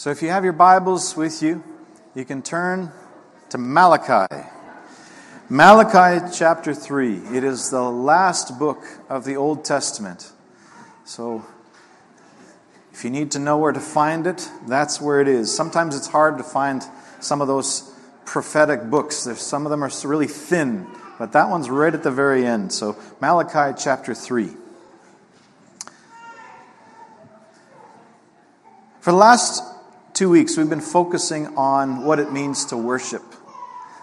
So if you have your Bibles with you, you can turn to Malachi. Malachi chapter 3. It is the last book of the Old Testament. So if you need to know where to find it, that's where it is. Sometimes it's hard to find some of those prophetic books. There's, some of them are really thin, but that one's right at the very end. So Malachi chapter 3. For the last two weeks, we've been focusing on what it means to worship,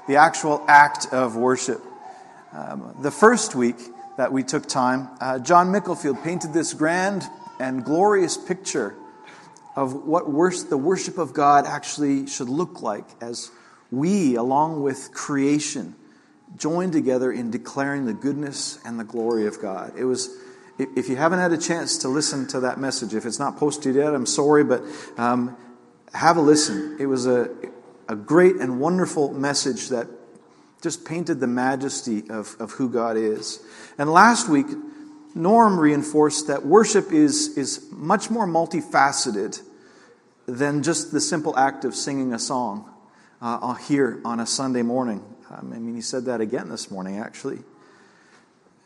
the actual act of worship. Um, the first week that we took time, uh, John Micklefield painted this grand and glorious picture of what the worship of God actually should look like as we, along with creation, join together in declaring the goodness and the glory of God. It was if you haven't had a chance to listen to that message, if it's not posted yet, I'm sorry, but um, have a listen. It was a, a great and wonderful message that just painted the majesty of, of who God is. And last week, Norm reinforced that worship is, is much more multifaceted than just the simple act of singing a song uh, here on a Sunday morning. Um, I mean, he said that again this morning, actually.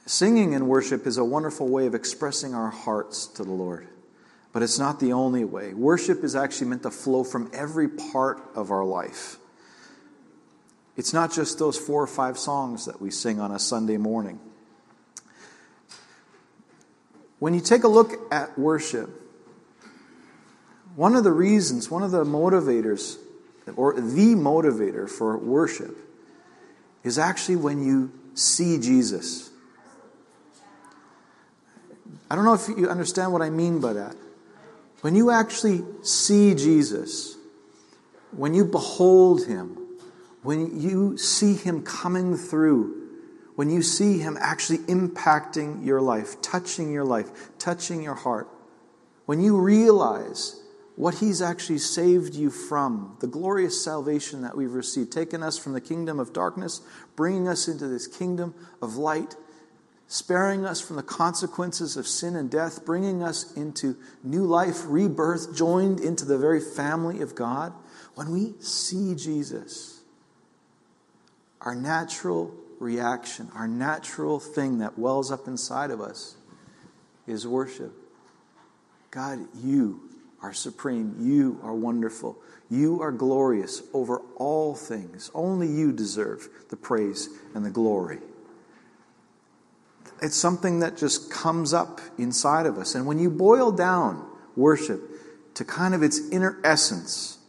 Singing in worship is a wonderful way of expressing our hearts to the Lord, but it's not the only way. Worship is actually meant to flow from every part of our life. It's not just those four or five songs that we sing on a Sunday morning. When you take a look at worship, one of the reasons, one of the motivators, or the motivator for worship, is actually when you see Jesus. I don't know if you understand what I mean by that. When you actually see Jesus, when you behold him, when you see him coming through, when you see him actually impacting your life, touching your life, touching your heart, when you realize what he's actually saved you from, the glorious salvation that we've received, taking us from the kingdom of darkness, bringing us into this kingdom of light, sparing us from the consequences of sin and death, bringing us into new life, rebirth, joined into the very family of God, when we see Jesus, our natural reaction, our natural thing that wells up inside of us is worship. God, you are supreme. You are wonderful. You are glorious over all things. Only you deserve the praise and the glory. It's something that just comes up inside of us. And when you boil down worship to kind of its inner essence,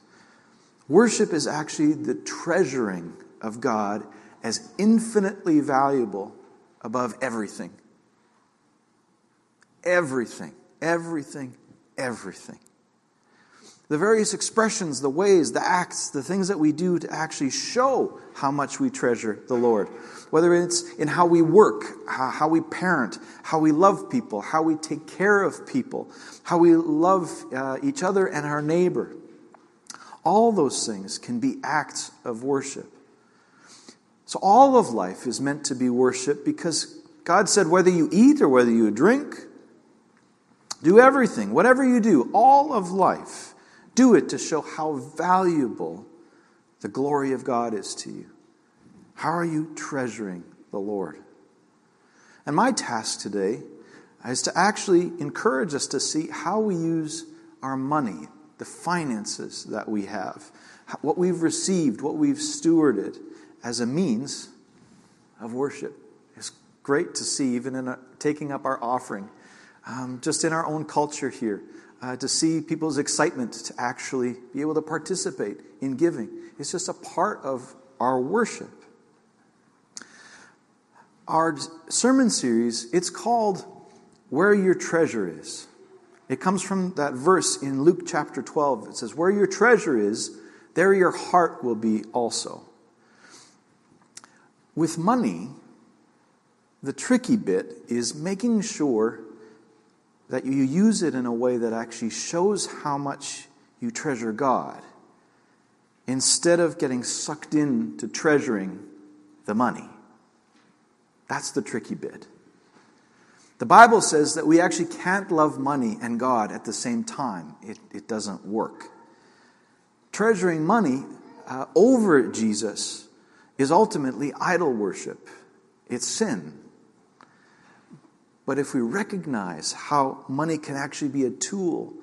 worship is actually the treasuring of God as infinitely valuable above everything. Everything, everything, everything the various expressions, the ways, the acts, the things that we do to actually show how much we treasure the Lord. Whether it's in how we work, how we parent, how we love people, how we take care of people, how we love uh, each other and our neighbor. All those things can be acts of worship. So all of life is meant to be worship because God said, whether you eat or whether you drink, do everything, whatever you do, all of life do it to show how valuable the glory of God is to you. How are you treasuring the Lord? And my task today is to actually encourage us to see how we use our money, the finances that we have, what we've received, what we've stewarded as a means of worship. It's great to see, even in a, taking up our offering, um, just in our own culture here uh, to see people's excitement to actually be able to participate in giving. It's just a part of our worship. Our sermon series, it's called Where Your Treasure Is. It comes from that verse in Luke chapter 12. It says, Where your treasure is, there your heart will be also. With money, the tricky bit is making sure that you use it in a way that actually shows how much you treasure God instead of getting sucked into treasuring the money. That's the tricky bit. The Bible says that we actually can't love money and God at the same time. It, it doesn't work. treasuring money uh, over Jesus is ultimately idol worship. It's sin. But if we recognize how money can actually be a tool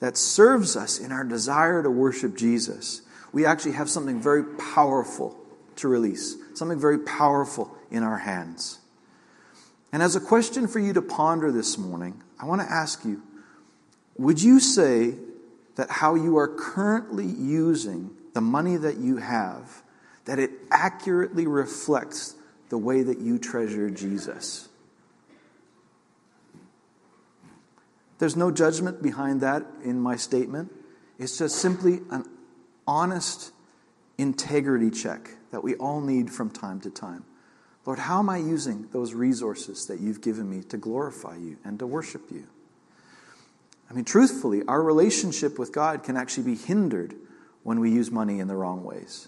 that serves us in our desire to worship Jesus, we actually have something very powerful to release, something very powerful in our hands. And as a question for you to ponder this morning, I want to ask you would you say that how you are currently using the money that you have, that it accurately reflects the way that you treasure Jesus? There's no judgment behind that in my statement. It's just simply an honest integrity check that we all need from time to time. Lord, how am I using those resources that you've given me to glorify you and to worship you? I mean, truthfully, our relationship with God can actually be hindered when we use money in the wrong ways.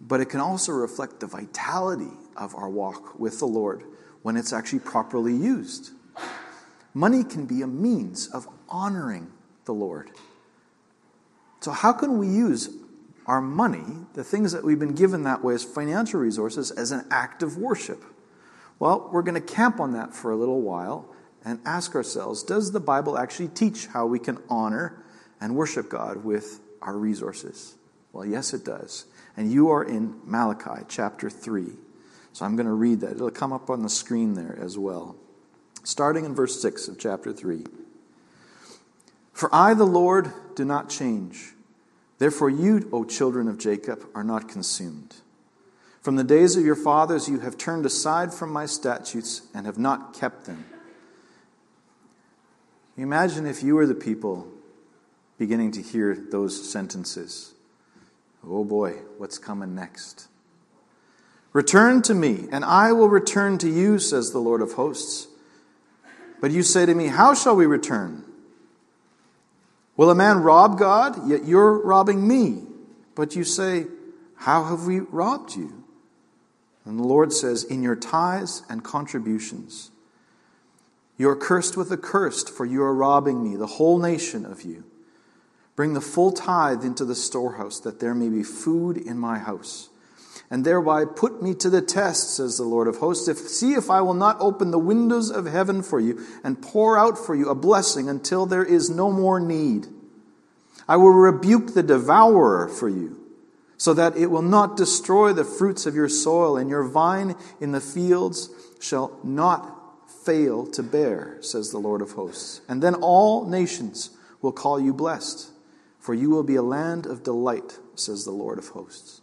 But it can also reflect the vitality of our walk with the Lord when it's actually properly used. Money can be a means of honoring the Lord. So, how can we use our money, the things that we've been given that way as financial resources, as an act of worship? Well, we're going to camp on that for a little while and ask ourselves Does the Bible actually teach how we can honor and worship God with our resources? Well, yes, it does. And you are in Malachi chapter 3. So I'm going to read that. It'll come up on the screen there as well. Starting in verse 6 of chapter 3. For I, the Lord, do not change. Therefore, you, O children of Jacob, are not consumed. From the days of your fathers, you have turned aside from my statutes and have not kept them. Imagine if you were the people beginning to hear those sentences. Oh boy, what's coming next? Return to me, and I will return to you, says the Lord of hosts. But you say to me, How shall we return? Will a man rob God? Yet you're robbing me. But you say, How have we robbed you? And the Lord says, In your tithes and contributions. You are cursed with a curse, for you are robbing me, the whole nation of you. Bring the full tithe into the storehouse, that there may be food in my house. And thereby put me to the test, says the Lord of hosts. If, see if I will not open the windows of heaven for you and pour out for you a blessing until there is no more need. I will rebuke the devourer for you, so that it will not destroy the fruits of your soil, and your vine in the fields shall not fail to bear, says the Lord of hosts. And then all nations will call you blessed, for you will be a land of delight, says the Lord of hosts.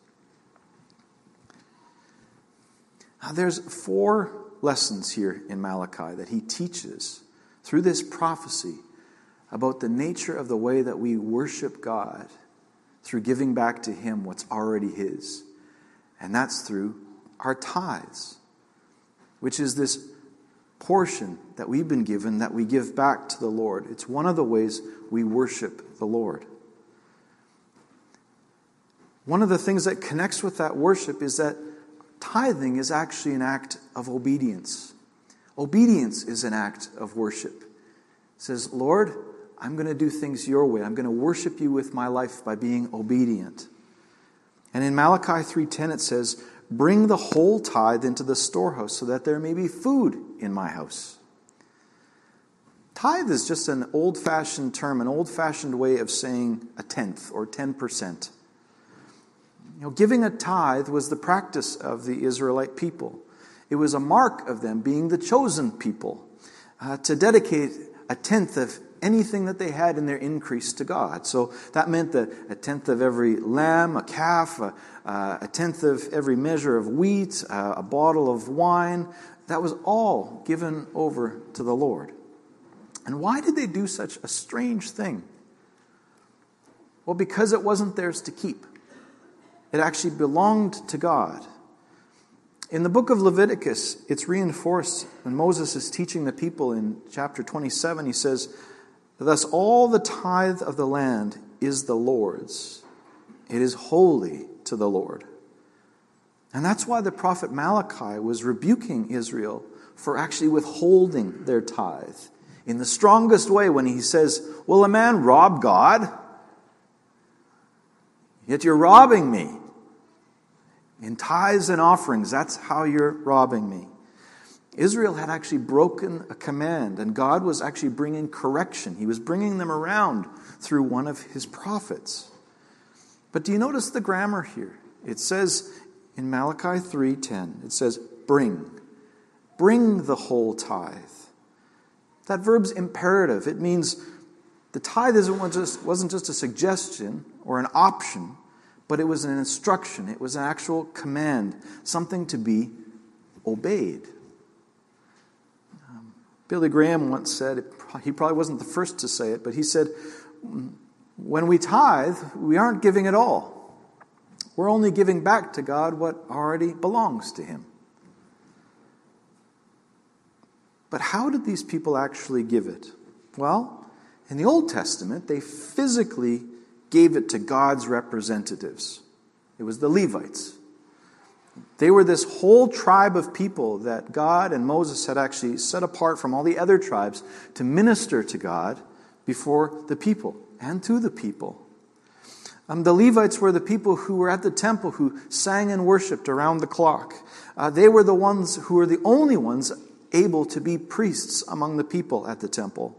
Now, there's four lessons here in Malachi that he teaches through this prophecy about the nature of the way that we worship God through giving back to him what's already his. And that's through our tithes, which is this portion that we've been given that we give back to the Lord. It's one of the ways we worship the Lord. One of the things that connects with that worship is that tithing is actually an act of obedience. Obedience is an act of worship. It says, Lord, I'm going to do things your way. I'm going to worship you with my life by being obedient. And in Malachi 3:10 it says, Bring the whole tithe into the storehouse so that there may be food in my house. Tithe is just an old fashioned term, an old fashioned way of saying a tenth or 10%. You know, giving a tithe was the practice of the Israelite people. It was a mark of them being the chosen people uh, to dedicate a tenth of anything that they had in their increase to God. So that meant that a tenth of every lamb, a calf, a, uh, a tenth of every measure of wheat, uh, a bottle of wine, that was all given over to the Lord. And why did they do such a strange thing? Well, because it wasn't theirs to keep. It actually belonged to God. In the book of Leviticus, it's reinforced when Moses is teaching the people in chapter 27. He says, Thus all the tithe of the land is the Lord's, it is holy to the Lord. And that's why the prophet Malachi was rebuking Israel for actually withholding their tithe in the strongest way when he says, Will a man rob God? Yet you're robbing me. In tithes and offerings, that's how you're robbing me. Israel had actually broken a command, and God was actually bringing correction. He was bringing them around through one of his prophets. But do you notice the grammar here? It says in Malachi 3:10, it says bring. Bring the whole tithe. That verb's imperative. It means the tithe wasn't just a suggestion or an option, but it was an instruction. It was an actual command, something to be obeyed. Um, Billy Graham once said, he probably wasn't the first to say it, but he said, when we tithe, we aren't giving it all. We're only giving back to God what already belongs to Him. But how did these people actually give it? Well, in the Old Testament, they physically gave it to God's representatives. It was the Levites. They were this whole tribe of people that God and Moses had actually set apart from all the other tribes to minister to God before the people and to the people. Um, the Levites were the people who were at the temple who sang and worshiped around the clock. Uh, they were the ones who were the only ones able to be priests among the people at the temple.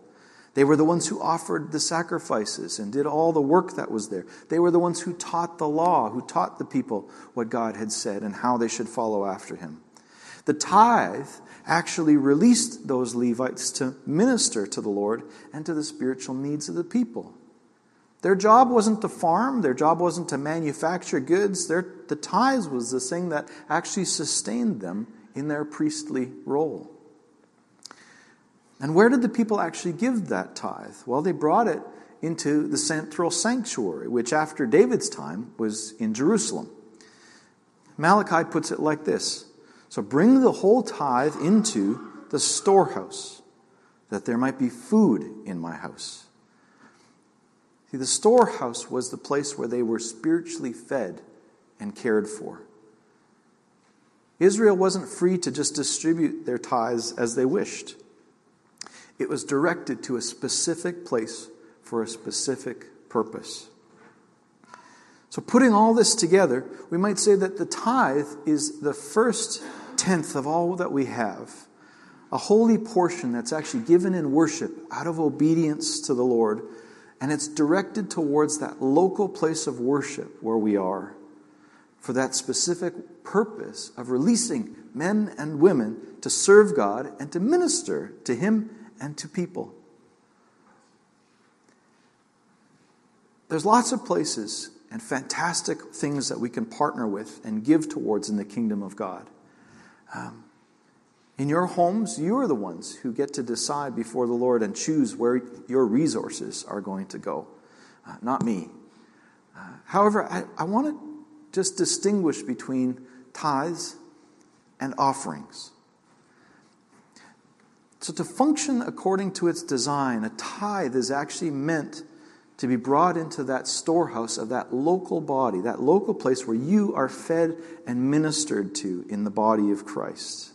They were the ones who offered the sacrifices and did all the work that was there. They were the ones who taught the law, who taught the people what God had said and how they should follow after him. The tithe actually released those Levites to minister to the Lord and to the spiritual needs of the people. Their job wasn't to farm, their job wasn't to manufacture goods. Their, the tithes was the thing that actually sustained them in their priestly role. And where did the people actually give that tithe? Well, they brought it into the central sanctuary, which after David's time was in Jerusalem. Malachi puts it like this So bring the whole tithe into the storehouse, that there might be food in my house. See, the storehouse was the place where they were spiritually fed and cared for. Israel wasn't free to just distribute their tithes as they wished. It was directed to a specific place for a specific purpose. So, putting all this together, we might say that the tithe is the first tenth of all that we have, a holy portion that's actually given in worship out of obedience to the Lord, and it's directed towards that local place of worship where we are for that specific purpose of releasing men and women to serve God and to minister to Him and to people. There's lots of places and fantastic things that we can partner with and give towards in the kingdom of God. Um, in your homes, you are the ones who get to decide before the Lord and choose where your resources are going to go, uh, not me. Uh, however, I, I want to just distinguish between tithes and offerings. So, to function according to its design, a tithe is actually meant to be brought into that storehouse of that local body, that local place where you are fed and ministered to in the body of Christ.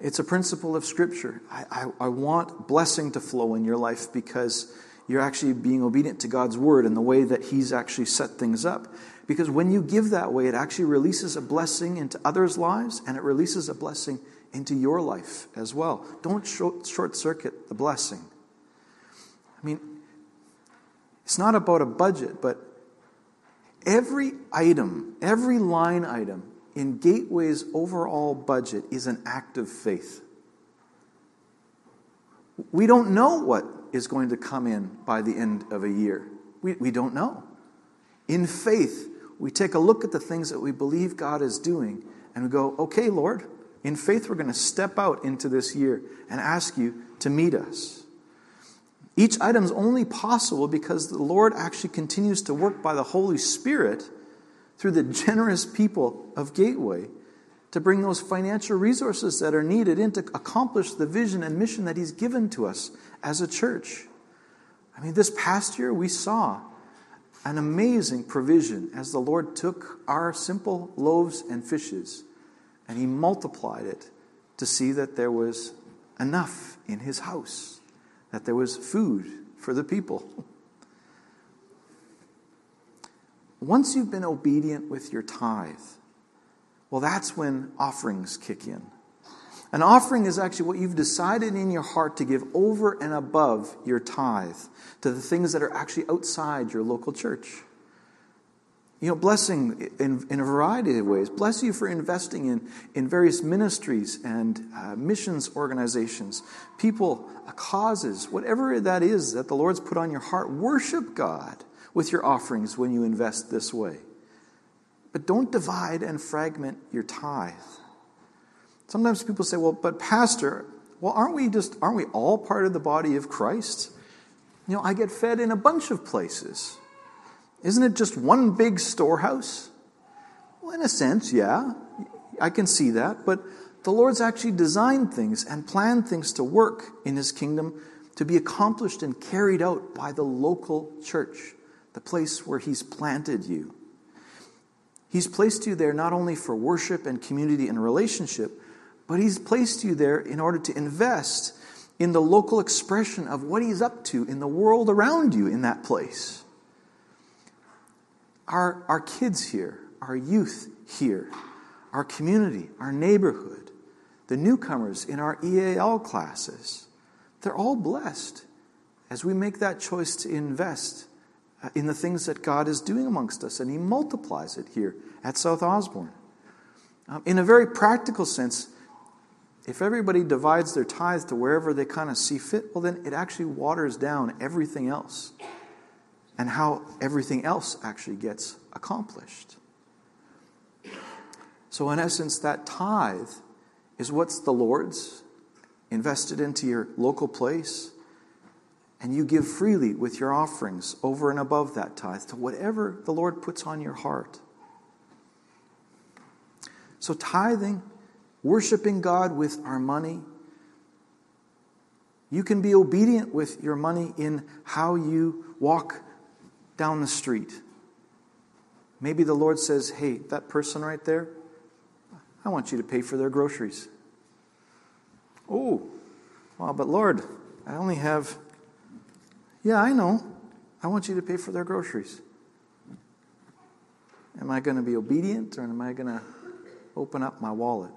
It's a principle of Scripture. I, I, I, want blessing to flow in your life because you're actually being obedient to God's word and the way that He's actually set things up. Because when you give that way, it actually releases a blessing into others' lives and it releases a blessing into your life as well. Don't short circuit the blessing. I mean, it's not about a budget, but every item, every line item in Gateway's overall budget is an act of faith. We don't know what is going to come in by the end of a year. We, we don't know. In faith, we take a look at the things that we believe God is doing and we go, okay, Lord, in faith, we're going to step out into this year and ask you to meet us. Each item is only possible because the Lord actually continues to work by the Holy Spirit through the generous people of Gateway to bring those financial resources that are needed in to accomplish the vision and mission that He's given to us as a church. I mean, this past year we saw an amazing provision as the Lord took our simple loaves and fishes and he multiplied it to see that there was enough in his house, that there was food for the people. once you've been obedient with your tithe, well, that's when offerings kick in. An offering is actually what you've decided in your heart to give over and above your tithe to the things that are actually outside your local church. You know, blessing in, in a variety of ways. Bless you for investing in, in various ministries and uh, missions organizations, people, uh, causes, whatever that is that the Lord's put on your heart. Worship God with your offerings when you invest this way. But don't divide and fragment your tithe. Sometimes people say, well, but Pastor, well, aren't we just, aren't we all part of the body of Christ? You know, I get fed in a bunch of places. Isn't it just one big storehouse? Well, in a sense, yeah, I can see that, but the Lord's actually designed things and planned things to work in His kingdom to be accomplished and carried out by the local church, the place where He's planted you. He's placed you there not only for worship and community and relationship, but He's placed you there in order to invest in the local expression of what He's up to in the world around you in that place our, our kids here, our youth here, our community, our neighborhood, the newcomers in our EAL classes, they're all blessed as we make that choice to invest uh, in the things that God is doing amongst us, and He multiplies it here at South Osborne. Um, in a very practical sense, if everybody divides their tithe to wherever they kind of see fit, well, then it actually waters down everything else and how everything else actually gets accomplished. So, in essence, that tithe is what's the Lord's invested into your local place, and you give freely with your offerings over and above that tithe to whatever the Lord puts on your heart. So, tithing, worshiping God with our money, you can be obedient with your money in how you walk down the street. Maybe the Lord says, Hey, that person right there, I want you to pay for their groceries. Oh, well, but Lord, I only have, yeah, I know. I want you to pay for their groceries. Am I going to be obedient or am I going to open up my wallet?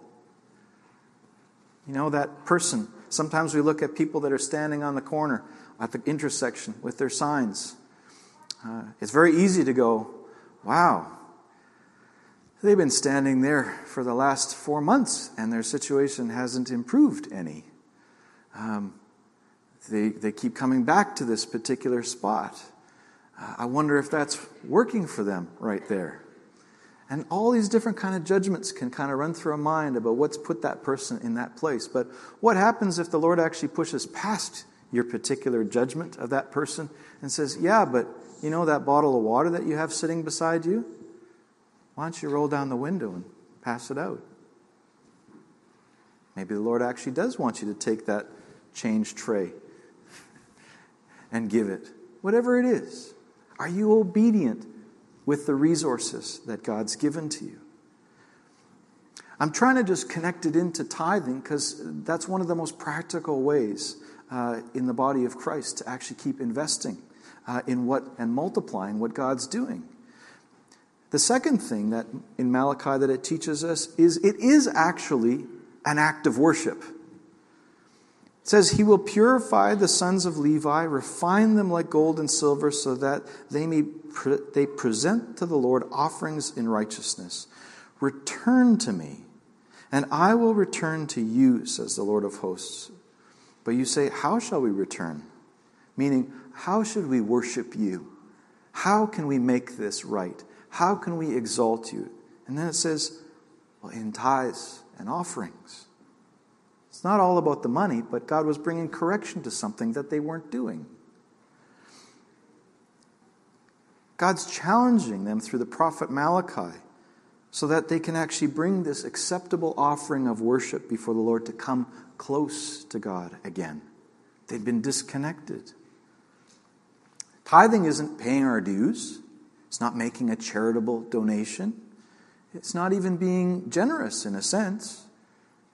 You know, that person, sometimes we look at people that are standing on the corner at the intersection with their signs. Uh, it's very easy to go, wow, they've been standing there for the last four months and their situation hasn't improved any. Um, they, they keep coming back to this particular spot. Uh, I wonder if that's working for them right there. And all these different kind of judgments can kind of run through a mind about what's put that person in that place. But what happens if the Lord actually pushes past your particular judgment of that person and says, Yeah, but you know that bottle of water that you have sitting beside you? Why don't you roll down the window and pass it out? Maybe the Lord actually does want you to take that change tray and give it. Whatever it is. Are you obedient with the resources that God's given to you? I'm trying to just connect it into tithing because that's one of the most practical ways uh, in the body of Christ to actually keep investing uh, in what and multiplying what God's doing. The second thing that in Malachi that it teaches us is it is actually an act of worship. It says, He will purify the sons of Levi, refine them like gold and silver, so that they may pre- they present to the Lord offerings in righteousness. Return to me, and I will return to you, says the Lord of hosts. But you say, How shall we return? Meaning, how should we worship you? How can we make this right? How can we exalt you? And then it says, well, in tithes and offerings. It's not all about the money, but God was bringing correction to something that they weren't doing. God's challenging them through the prophet Malachi so that they can actually bring this acceptable offering of worship before the Lord to come close to God again. They'd been disconnected. Tithing isn't paying our dues, it's not making a charitable donation, it's not even being generous in a sense.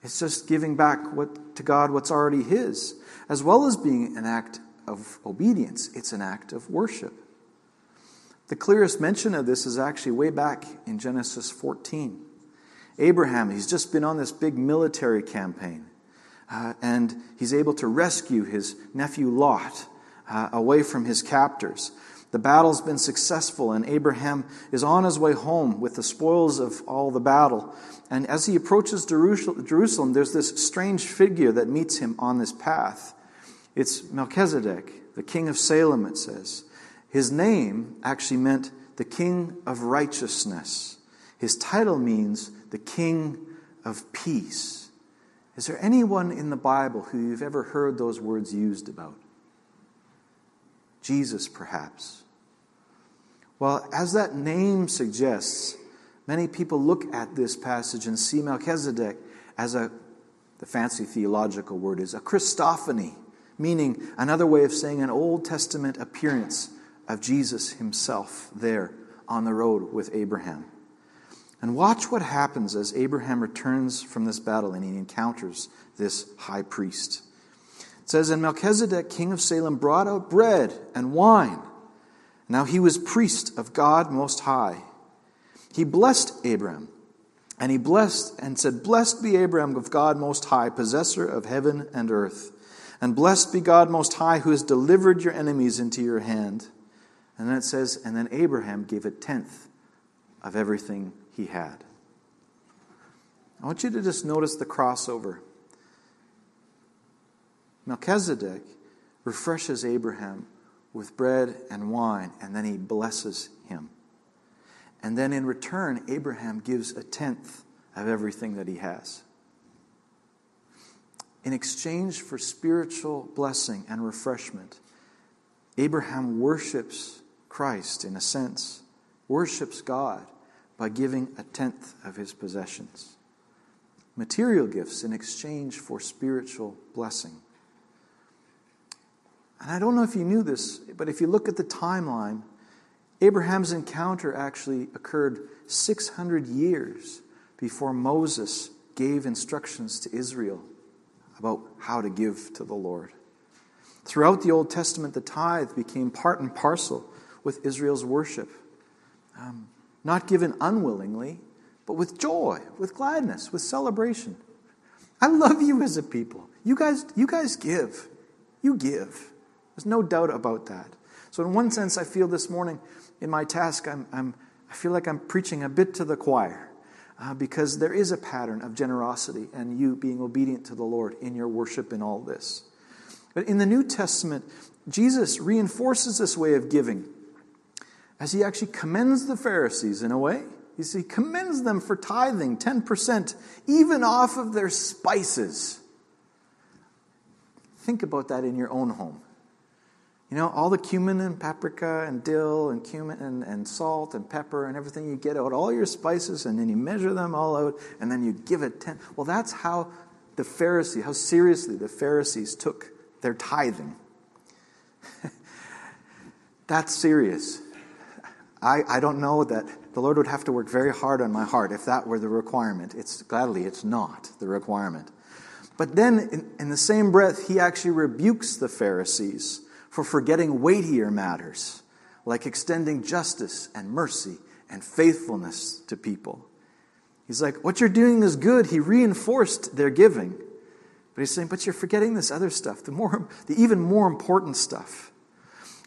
It's just giving back what, to God what's already His, as well as being an act of obedience. It's an act of worship. The clearest mention of this is actually way back in Genesis 14. Abraham, he's just been on this big military campaign, uh, and he's able to rescue his nephew Lot uh, away from his captors. The battle's been successful, and Abraham is on his way home with the spoils of all the battle. And as he approaches Jerusalem, there's this strange figure that meets him on this path. It's Melchizedek, the king of Salem, it says. His name actually meant the king of righteousness. His title means the king of peace. Is there anyone in the Bible who you've ever heard those words used about? Jesus, perhaps. Well, as that name suggests, many people look at this passage and see Melchizedek as a, the fancy theological word is a Christophany, meaning another way of saying an Old Testament appearance of Jesus himself there on the road with Abraham. And watch what happens as Abraham returns from this battle and he encounters this high priest. It says, And Melchizedek, king of Salem, brought out bread and wine. Now he was priest of God Most High. He blessed Abram, and he blessed and said, Blessed be Abram of God Most High, possessor of heaven and earth. And blessed be God Most High, who has delivered your enemies into your hand. And then it says, And then Abraham gave a tenth of everything he had. I want you to just notice the crossover. Melchizedek refreshes Abraham with bread and wine, and then he blesses him. And then in return, Abraham gives a tenth of everything that he has. In exchange for spiritual blessing and refreshment, Abraham worships Christ in a sense, worships God by giving a tenth of his possessions. Material gifts in exchange for spiritual blessing. And I don't know if you knew this, but if you look at the timeline, Abraham's encounter actually occurred 600 years before Moses gave instructions to Israel about how to give to the Lord. Throughout the Old Testament, the tithe became part and parcel with Israel's worship. Um, not given unwillingly, but with joy, with gladness, with celebration. I love you as a people. You guys, you guys give. You give. There's no doubt about that. So, in one sense, I feel this morning in my task, I'm, I'm I feel like I'm preaching a bit to the choir uh, because there is a pattern of generosity and you being obedient to the Lord in your worship in all this. But in the New Testament, Jesus reinforces this way of giving as he actually commends the Pharisees in a way. He commends them for tithing 10%, even off of their spices. Think about that in your own home. You know, all the cumin and paprika and dill and cumin and, and salt and pepper and everything, you get out all your spices and then you measure them all out and then you give it 10. Well, that's how the Pharisee, how seriously the Pharisees took their tithing. that's serious. I, I don't know that the Lord would have to work very hard on my heart if that were the requirement. It's gladly it's not the requirement. But then in, in the same breath, he actually rebukes the Pharisees for forgetting weightier matters, like extending justice and mercy and faithfulness to people. He's like, What you're doing is good. He reinforced their giving. But he's saying, But you're forgetting this other stuff, the, more, the even more important stuff.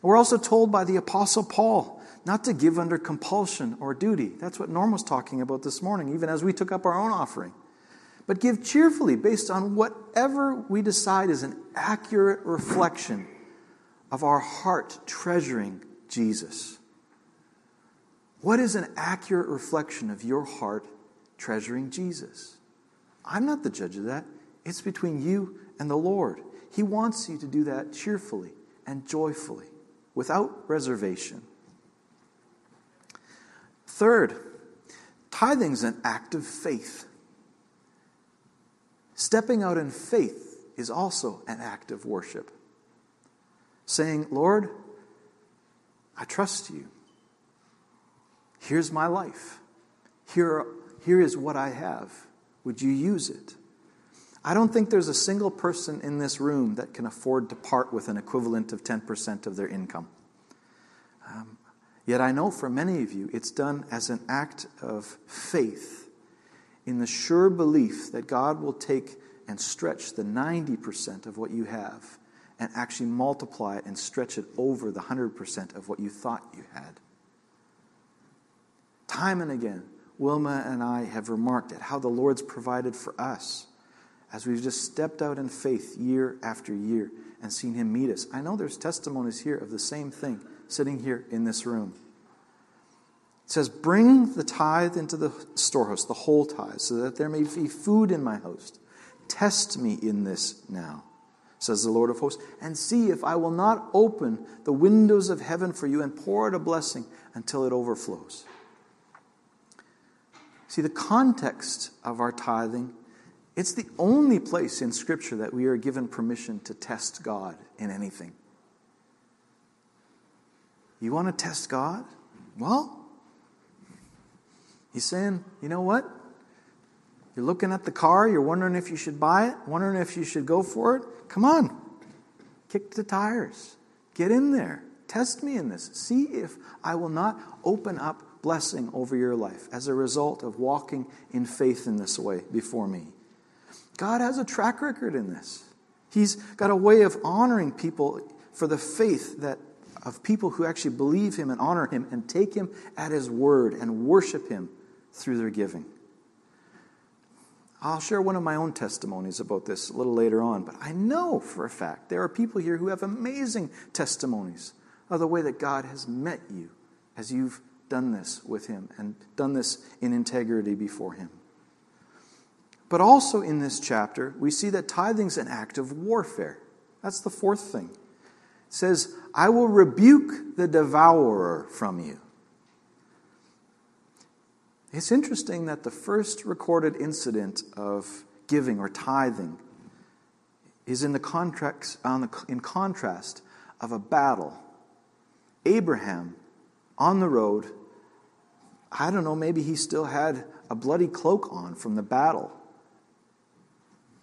We're also told by the Apostle Paul not to give under compulsion or duty. That's what Norm was talking about this morning, even as we took up our own offering. But give cheerfully based on whatever we decide is an accurate reflection of our heart treasuring Jesus. What is an accurate reflection of your heart treasuring Jesus? I'm not the judge of that. It's between you and the Lord. He wants you to do that cheerfully and joyfully, without reservation. Third, tithing is an act of faith. Stepping out in faith is also an act of worship saying, Lord, I trust you. Here's my life. Here, here is what I have. Would you use it? I don't think there's a single person in this room that can afford to part with an equivalent of 10% of their income. Um, Yet I know for many of you, it's done as an act of faith in the sure belief that God will take and stretch the 90% of what you have and actually multiply it and stretch it over the 100% of what you thought you had. Time and again, Wilma and I have remarked at how the Lord's provided for us as we've just stepped out in faith year after year and seen Him meet us. I know there's testimonies here of the same thing sitting here in this room. It says, Bring the tithe into the storehouse, the whole tithe, so that there may be food in my house. Test me in this now, says the Lord of hosts, and see if I will not open the windows of heaven for you and pour out a blessing until it overflows. See, the context of our tithing, it's the only place in Scripture that we are given permission to test God in anything. You want to test God? Well, He's saying, you know what? You're looking at the car, you're wondering if you should buy it, wondering if you should go for it. Come on, kick the tires. Get in there. Test me in this. See if I will not open up blessing over your life as a result of walking in faith in this way before me. God has a track record in this. He's got a way of honoring people for the faith that of people who actually believe him and honor him and take him at his word and worship him through their giving. I'll share one of my own testimonies about this a little later on, but I know for a fact there are people here who have amazing testimonies of the way that God has met you as you've done this with Him and done this in integrity before Him. But also in this chapter, we see that tithing's an act of warfare. That's the fourth thing. It says, I will rebuke the devourer from you. It's interesting that the first recorded incident of giving or tithing is in the contracts on the, in contrast of a battle. Abraham on the road, I don't know, maybe he still had a bloody cloak on from the battle.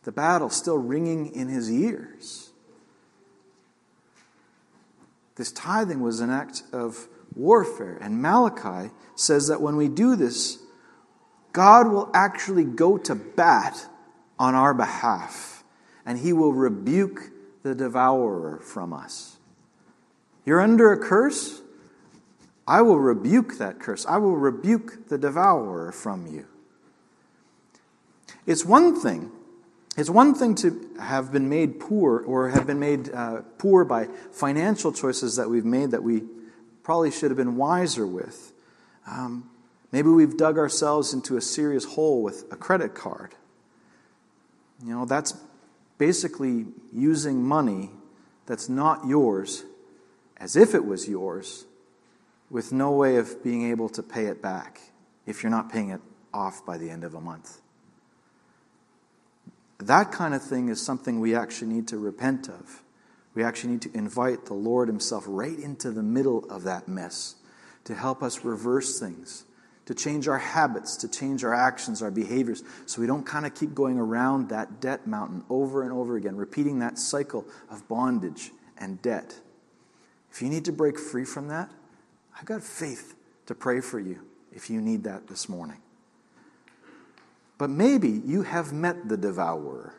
The battle still ringing in his ears. This tithing was an act of warfare. And Malachi says that when we do this, God will actually go to bat on our behalf, and he will rebuke the devourer from us. You're under a curse? I will rebuke that curse. I will rebuke the devourer from you. It's one thing. It's one thing to have been made poor or have been made uh, poor by financial choices that we've made that we probably should have been wiser with. Um, maybe we've dug ourselves into a serious hole with a credit card. You know, that's basically using money that's not yours as if it was yours with no way of being able to pay it back if you're not paying it off by the end of a month. That kind of thing is something we actually need to repent of. We actually need to invite the Lord Himself right into the middle of that mess to help us reverse things, to change our habits, to change our actions, our behaviors, so we don't kind of keep going around that debt mountain over and over again, repeating that cycle of bondage and debt. If you need to break free from that, I've got faith to pray for you if you need that this morning. But maybe you have met the devourer.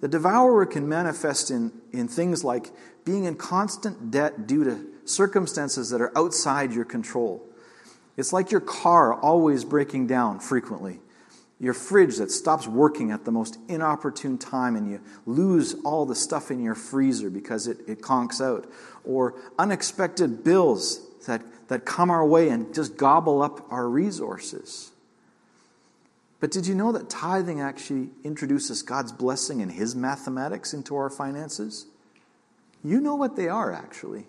The devourer can manifest in, in things like being in constant debt due to circumstances that are outside your control. It's like your car always breaking down frequently, your fridge that stops working at the most inopportune time and you lose all the stuff in your freezer because it, it conks out, or unexpected bills that, that come our way and just gobble up our resources. But did you know that tithing actually introduces God's blessing and His mathematics into our finances? You know what they are, actually.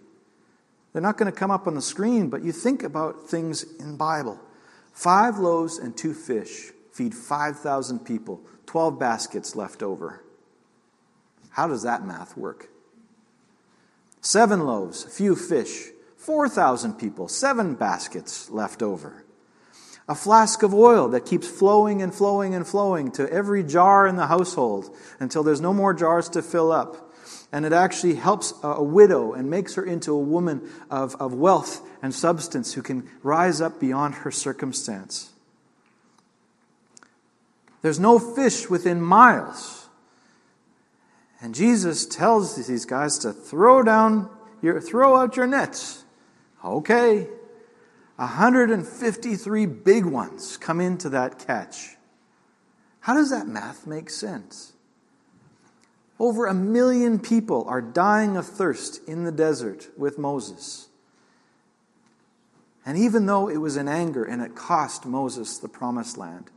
They're not going to come up on the screen, but you think about things in Bible. Five loaves and two fish feed 5,000 people, 12 baskets left over. How does that math work? Seven loaves, few fish, 4,000 people, seven baskets left over a flask of oil that keeps flowing and flowing and flowing to every jar in the household until there's no more jars to fill up. And it actually helps a widow and makes her into a woman of, of wealth and substance who can rise up beyond her circumstance. There's no fish within miles. And Jesus tells these guys to throw down your, throw out your nets. Okay. 153 big ones come into that catch. How does that math make sense? Over a million people are dying of thirst in the desert with Moses. And even though it was in anger and it cost Moses the promised land,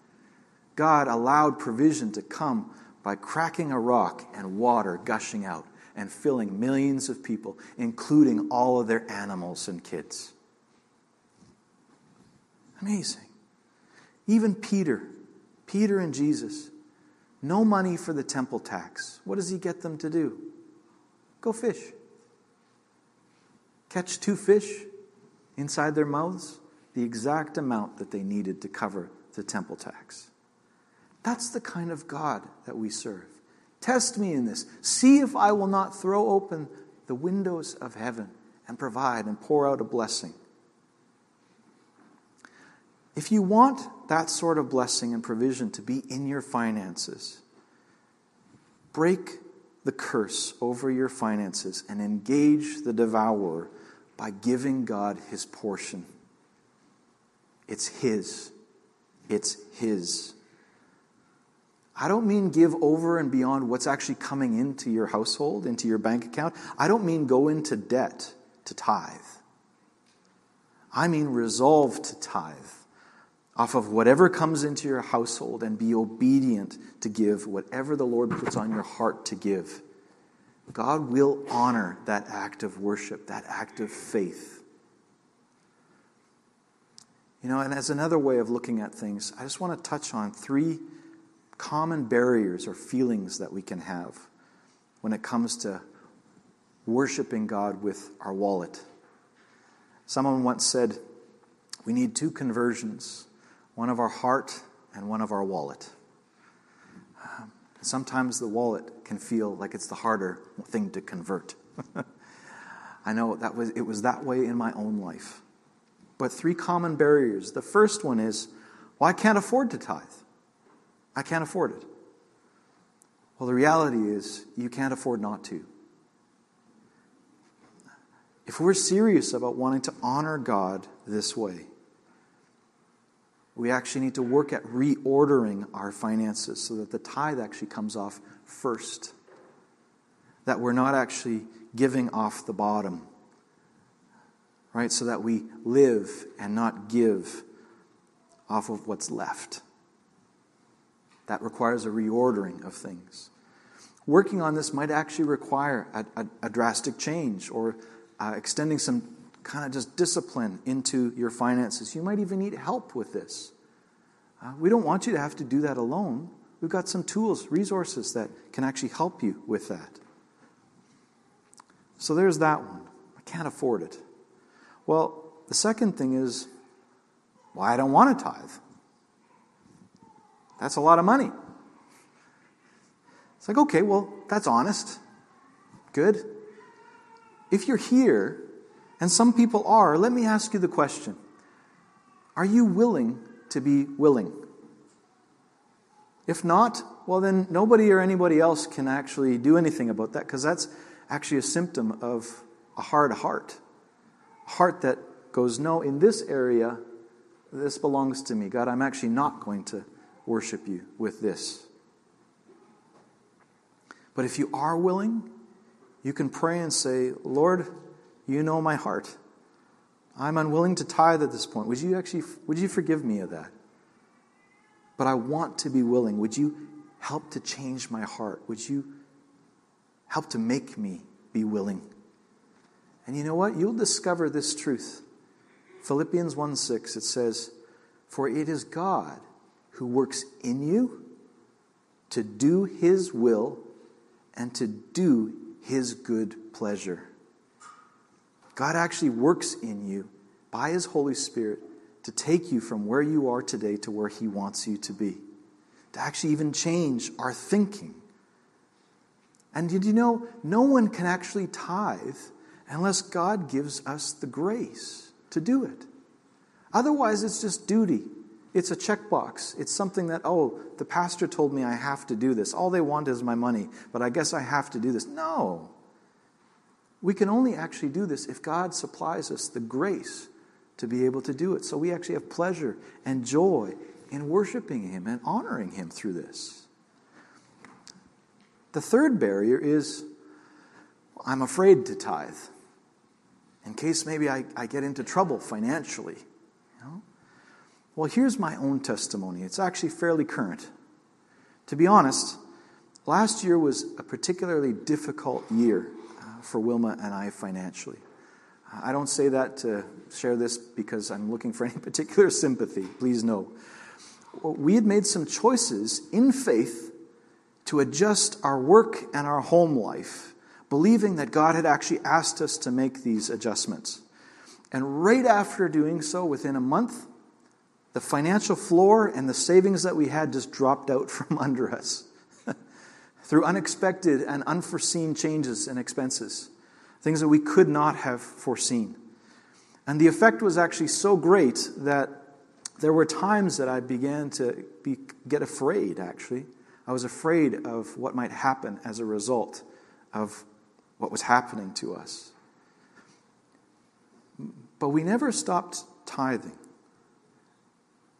God allowed provision to come by cracking a rock and water gushing out and filling millions of people, including all of their animals and kids. Amazing. Even Peter, Peter and Jesus, no money for the temple tax. What does he get them to do? Go fish. Catch two fish inside their mouths, the exact amount that they needed to cover the temple tax. That's the kind of God that we serve. Test me in this. See if I will not throw open the windows of heaven and provide and pour out a blessing. If you want that sort of blessing and provision to be in your finances, break the curse over your finances and engage the devourer by giving God his portion. It's his. It's his. I don't mean give over and beyond what's actually coming into your household, into your bank account. I don't mean go into debt to tithe. I mean resolve to tithe off of whatever comes into your household and be obedient to give whatever the Lord puts on your heart to give. God will honor that act of worship, that act of faith. You know, and as another way of looking at things, I just want to touch on three common barriers or feelings that we can have when it comes to worshiping God with our wallet. Someone once said, We need two conversions one of our heart and one of our wallet. Um, sometimes the wallet can feel like it's the harder thing to convert. I know that was, it was that way in my own life. But three common barriers. The first one is, well, I can't afford to tithe. I can't afford it. Well, the reality is, you can't afford not to. If we're serious about wanting to honor God this way, we actually need to work at reordering our finances so that the tithe actually comes off first. That we're not actually giving off the bottom. Right? So that we live and not give off of what's left. That requires a reordering of things. Working on this might actually require a, a, a drastic change or uh, extending some kind of just discipline into your finances. You might even need help with this. Uh, we don't want you to have to do that alone. We've got some tools, resources that can actually help you with that. So there's that one. I can't afford it. Well, the second thing is, well, I don't want to tithe. That's a lot of money. It's like, okay, well, that's honest. Good. If you're here, and some people are, let me ask you the question Are you willing to be willing? If not, well, then nobody or anybody else can actually do anything about that because that's actually a symptom of a hard heart. A heart that goes, no, in this area, this belongs to me. God, I'm actually not going to worship you with this. But if you are willing, you can pray and say, Lord, you know my heart. I'm unwilling to tithe at this point. Would you actually would you forgive me of that? But I want to be willing. Would you help to change my heart? Would you help to make me be willing? And you know what? You'll discover this truth. Philippians 1 6, it says, For it is God who works in you to do his will and to do his good pleasure. God actually works in you by his Holy Spirit to take you from where you are today to where he wants you to be, to actually even change our thinking. And did you know no one can actually tithe unless God gives us the grace to do it? Otherwise, it's just duty. It's a checkbox. It's something that, oh, the pastor told me I have to do this. All they want is my money, but I guess I have to do this. No. We can only actually do this if God supplies us the grace to be able to do it. So we actually have pleasure and joy in worshiping Him and honoring Him through this. The third barrier is I'm afraid to tithe in case maybe I, I get into trouble financially. Well, here's my own testimony. It's actually fairly current. To be honest, last year was a particularly difficult year for Wilma and I financially. I don't say that to share this because I'm looking for any particular sympathy. Please know. We had made some choices in faith to adjust our work and our home life, believing that God had actually asked us to make these adjustments. And right after doing so, within a month, the financial floor and the savings that we had just dropped out from under us through unexpected and unforeseen changes and expenses, things that we could not have foreseen. And the effect was actually so great that there were times that I began to be, get afraid, actually. I was afraid of what might happen as a result of what was happening to us. But we never stopped tithing.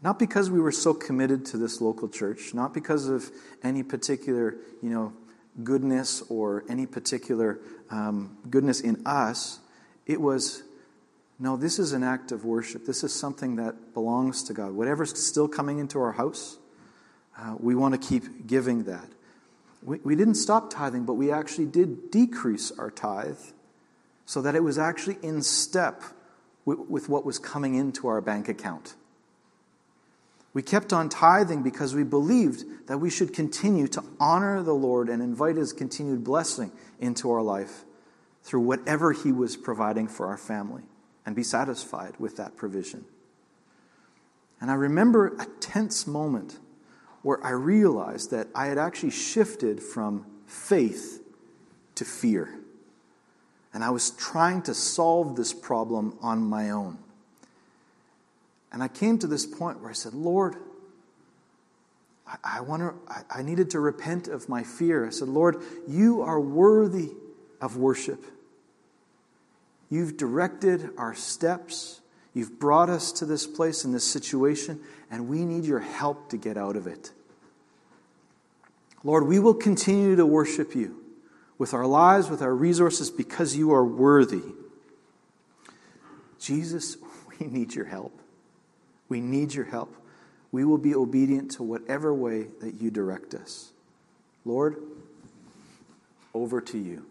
Not because we were so committed to this local church, not because of any particular, you know, goodness or any particular um, goodness in us. It was, no, this is an act of worship. This is something that belongs to God. Whatever's still coming into our house, uh, we want to keep giving that. We, we didn't stop tithing, but we actually did decrease our tithe so that it was actually in step with, with what was coming into our bank account. We kept on tithing because we believed that we should continue to honor the Lord and invite His continued blessing into our life through whatever He was providing for our family and be satisfied with that provision. And I remember a tense moment where I realized that I had actually shifted from faith to fear. And I was trying to solve this problem on my own. And I came to this point where I said, Lord, I, I, wanna, I, I needed to repent of my fear. I said, Lord, you are worthy of worship. You've directed our steps. You've brought us to this place in this situation, and we need your help to get out of it. Lord, we will continue to worship you with our lives, with our resources, because you are worthy. Jesus, we need your help. We need your help. We will be obedient to whatever way that you direct us. Lord, over to you.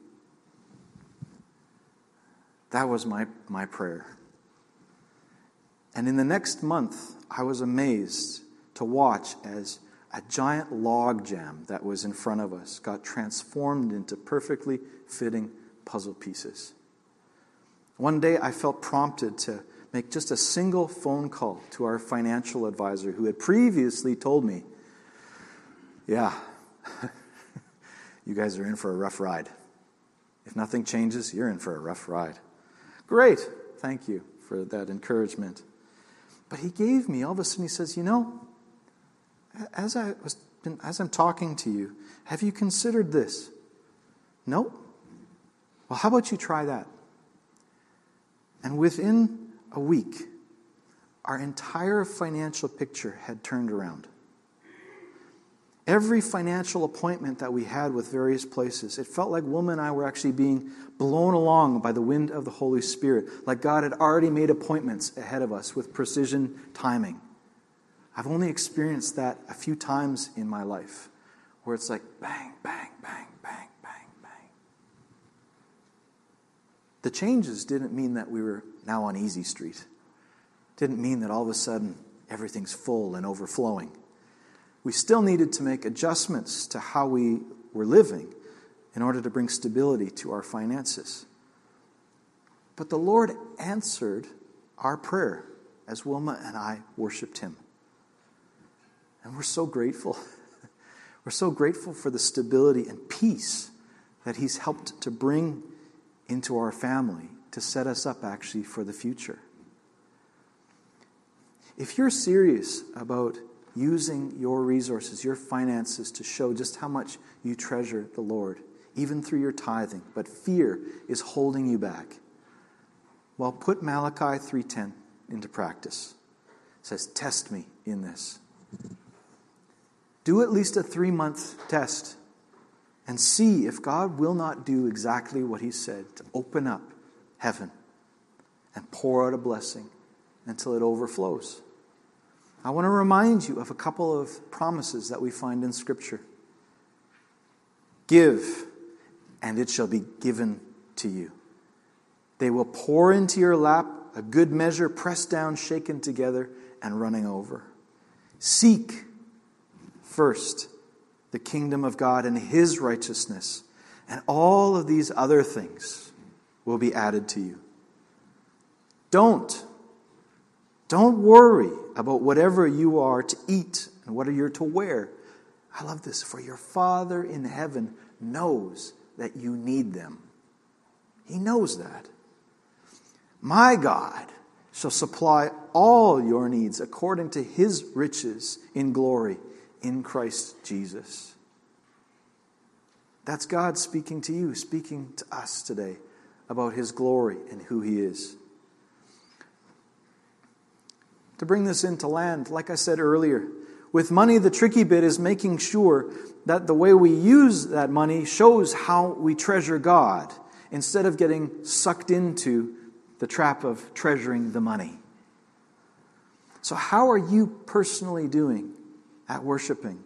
That was my, my prayer. And in the next month, I was amazed to watch as a giant log jam that was in front of us got transformed into perfectly fitting puzzle pieces. One day I felt prompted to make just a single phone call to our financial advisor who had previously told me, Yeah, you guys are in for a rough ride. If nothing changes, you're in for a rough ride. Great. Thank you for that encouragement. But he gave me, all of a sudden, he says, You know, as, I was, as I'm talking to you, have you considered this? Nope. Well, how about you try that? And within a week, our entire financial picture had turned around. Every financial appointment that we had with various places, it felt like Wilma and I were actually being blown along by the wind of the Holy Spirit, like God had already made appointments ahead of us with precision timing. I've only experienced that a few times in my life, where it's like bang, bang, bang, bang, bang, bang. The changes didn't mean that we were now on Easy Street. Didn't mean that all of a sudden everything's full and overflowing. We still needed to make adjustments to how we were living in order to bring stability to our finances. But the Lord answered our prayer as Wilma and I worshiped Him. And we're so grateful. We're so grateful for the stability and peace that He's helped to bring into our family to set us up actually for the future. If you're serious about using your resources, your finances to show just how much you treasure the Lord, even through your tithing, but fear is holding you back, well, put Malachi 3:10 into practice. It says, "Test me in this." Do at least a 3-month test and see if God will not do exactly what he said to open up heaven and pour out a blessing until it overflows. I want to remind you of a couple of promises that we find in Scripture. Give, and it shall be given to you. They will pour into your lap a good measure, pressed down, shaken together, and running over. Seek first the kingdom of God and his righteousness, and all of these other things will be added to you. Don't. Don't worry about whatever you are to eat and what are you're to wear. I love this. For your Father in heaven knows that you need them. He knows that. My God shall supply all your needs according to his riches in glory in Christ Jesus. That's God speaking to you, speaking to us today about his glory and who he is. To bring this into land, like I said earlier, with money, the tricky bit is making sure that the way we use that money shows how we treasure God instead of getting sucked into the trap of treasuring the money. So, how are you personally doing at worshiping?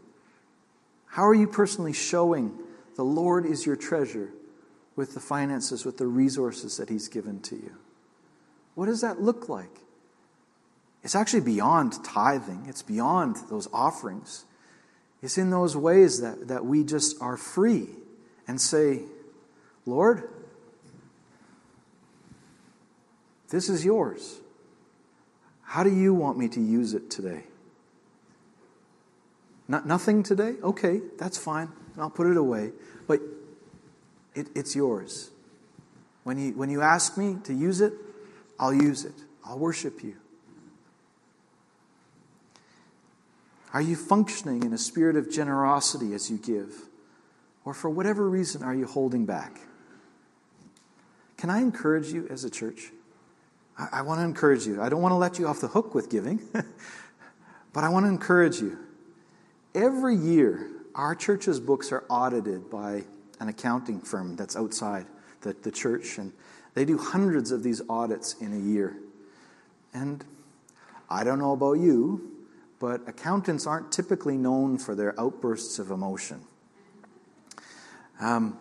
How are you personally showing the Lord is your treasure with the finances, with the resources that He's given to you? What does that look like? It's actually beyond tithing, it's beyond those offerings. It's in those ways that, that we just are free and say, Lord, this is yours. How do you want me to use it today? Not, nothing today? Okay, that's fine. I'll put it away. But it, it's yours. When you, when you ask me to use it, I'll use it. I'll worship you. Are you functioning in a spirit of generosity as you give? Or for whatever reason, are you holding back? Can I encourage you as a church? I, I want to encourage you. I don't want to let you off the hook with giving, but I want to encourage you. Every year, our church's books are audited by an accounting firm that's outside the, the church, and they do hundreds of these audits in a year. And I don't know about you, but accountants aren't typically known for their outbursts of emotion. Um,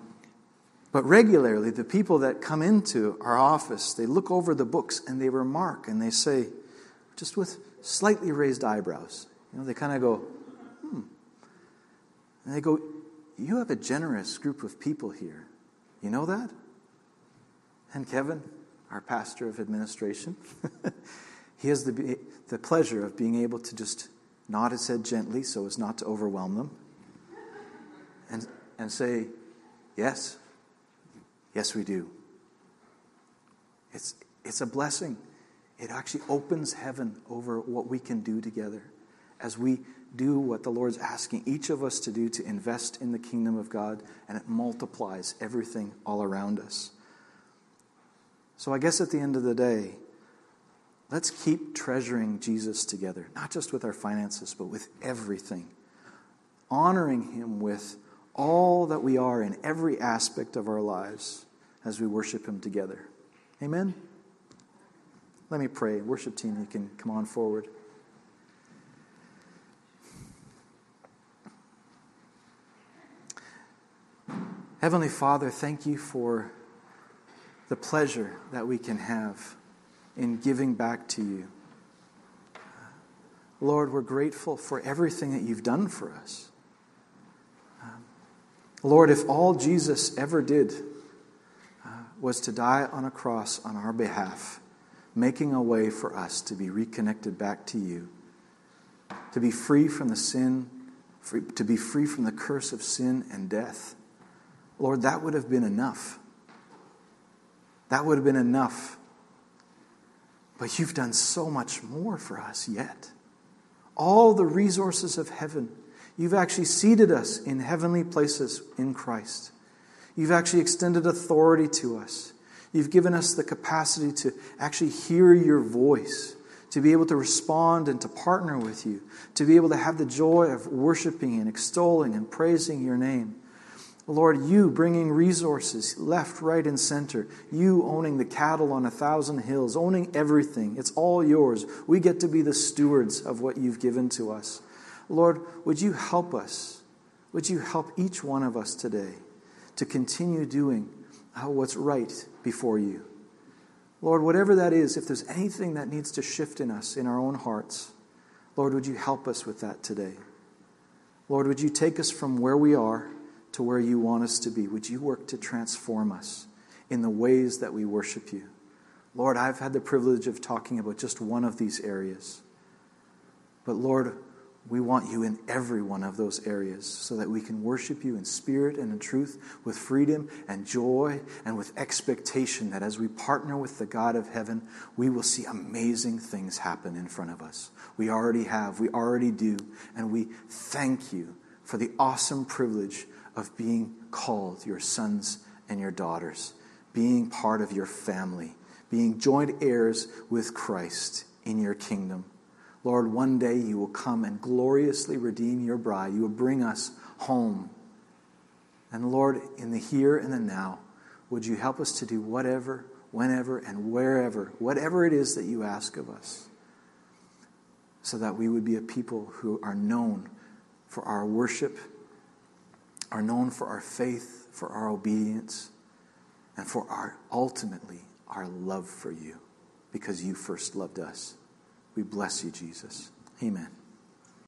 but regularly, the people that come into our office, they look over the books and they remark and they say, just with slightly raised eyebrows, you know, they kind of go, hmm. And they go, You have a generous group of people here. You know that? And Kevin, our pastor of administration, he has the, the pleasure of being able to just nod his head gently so as not to overwhelm them and, and say, Yes, Yes, we do. It's, it's a blessing. It actually opens heaven over what we can do together as we do what the Lord's asking each of us to do to invest in the kingdom of God, and it multiplies everything all around us. So, I guess at the end of the day, let's keep treasuring Jesus together, not just with our finances, but with everything, honoring Him with all that we are in every aspect of our lives as we worship Him together. Amen? Let me pray. Worship team, you can come on forward. Heavenly Father, thank you for the pleasure that we can have in giving back to you. Lord, we're grateful for everything that you've done for us. Lord, if all Jesus ever did uh, was to die on a cross on our behalf, making a way for us to be reconnected back to you, to be free from the sin, free, to be free from the curse of sin and death. Lord, that would have been enough. That would have been enough. But you've done so much more for us yet. All the resources of heaven. You've actually seated us in heavenly places in Christ. You've actually extended authority to us. You've given us the capacity to actually hear your voice, to be able to respond and to partner with you, to be able to have the joy of worshiping and extolling and praising your name. Lord, you bringing resources left, right, and center. You owning the cattle on a thousand hills, owning everything. It's all yours. We get to be the stewards of what you've given to us. Lord, would you help us? Would you help each one of us today to continue doing uh, what's right before you? Lord, whatever that is, if there's anything that needs to shift in us, in our own hearts, Lord, would you help us with that today? Lord, would you take us from where we are? To where you want us to be. Would you work to transform us in the ways that we worship you? Lord, I've had the privilege of talking about just one of these areas. But Lord, we want you in every one of those areas so that we can worship you in spirit and in truth with freedom and joy and with expectation that as we partner with the God of heaven, we will see amazing things happen in front of us. We already have, we already do, and we thank you for the awesome privilege of being called your sons and your daughters, being part of your family, being joint heirs with Christ in your kingdom. Lord, one day you will come and gloriously redeem your bride. You will bring us home. And Lord, in the here and the now, would you help us to do whatever, whenever, and wherever, whatever it is that you ask of us, so that we would be a people who are known for our worship are known for our faith, for our obedience, and for our ultimately our love for you because you first loved us. We bless you, Jesus. Amen.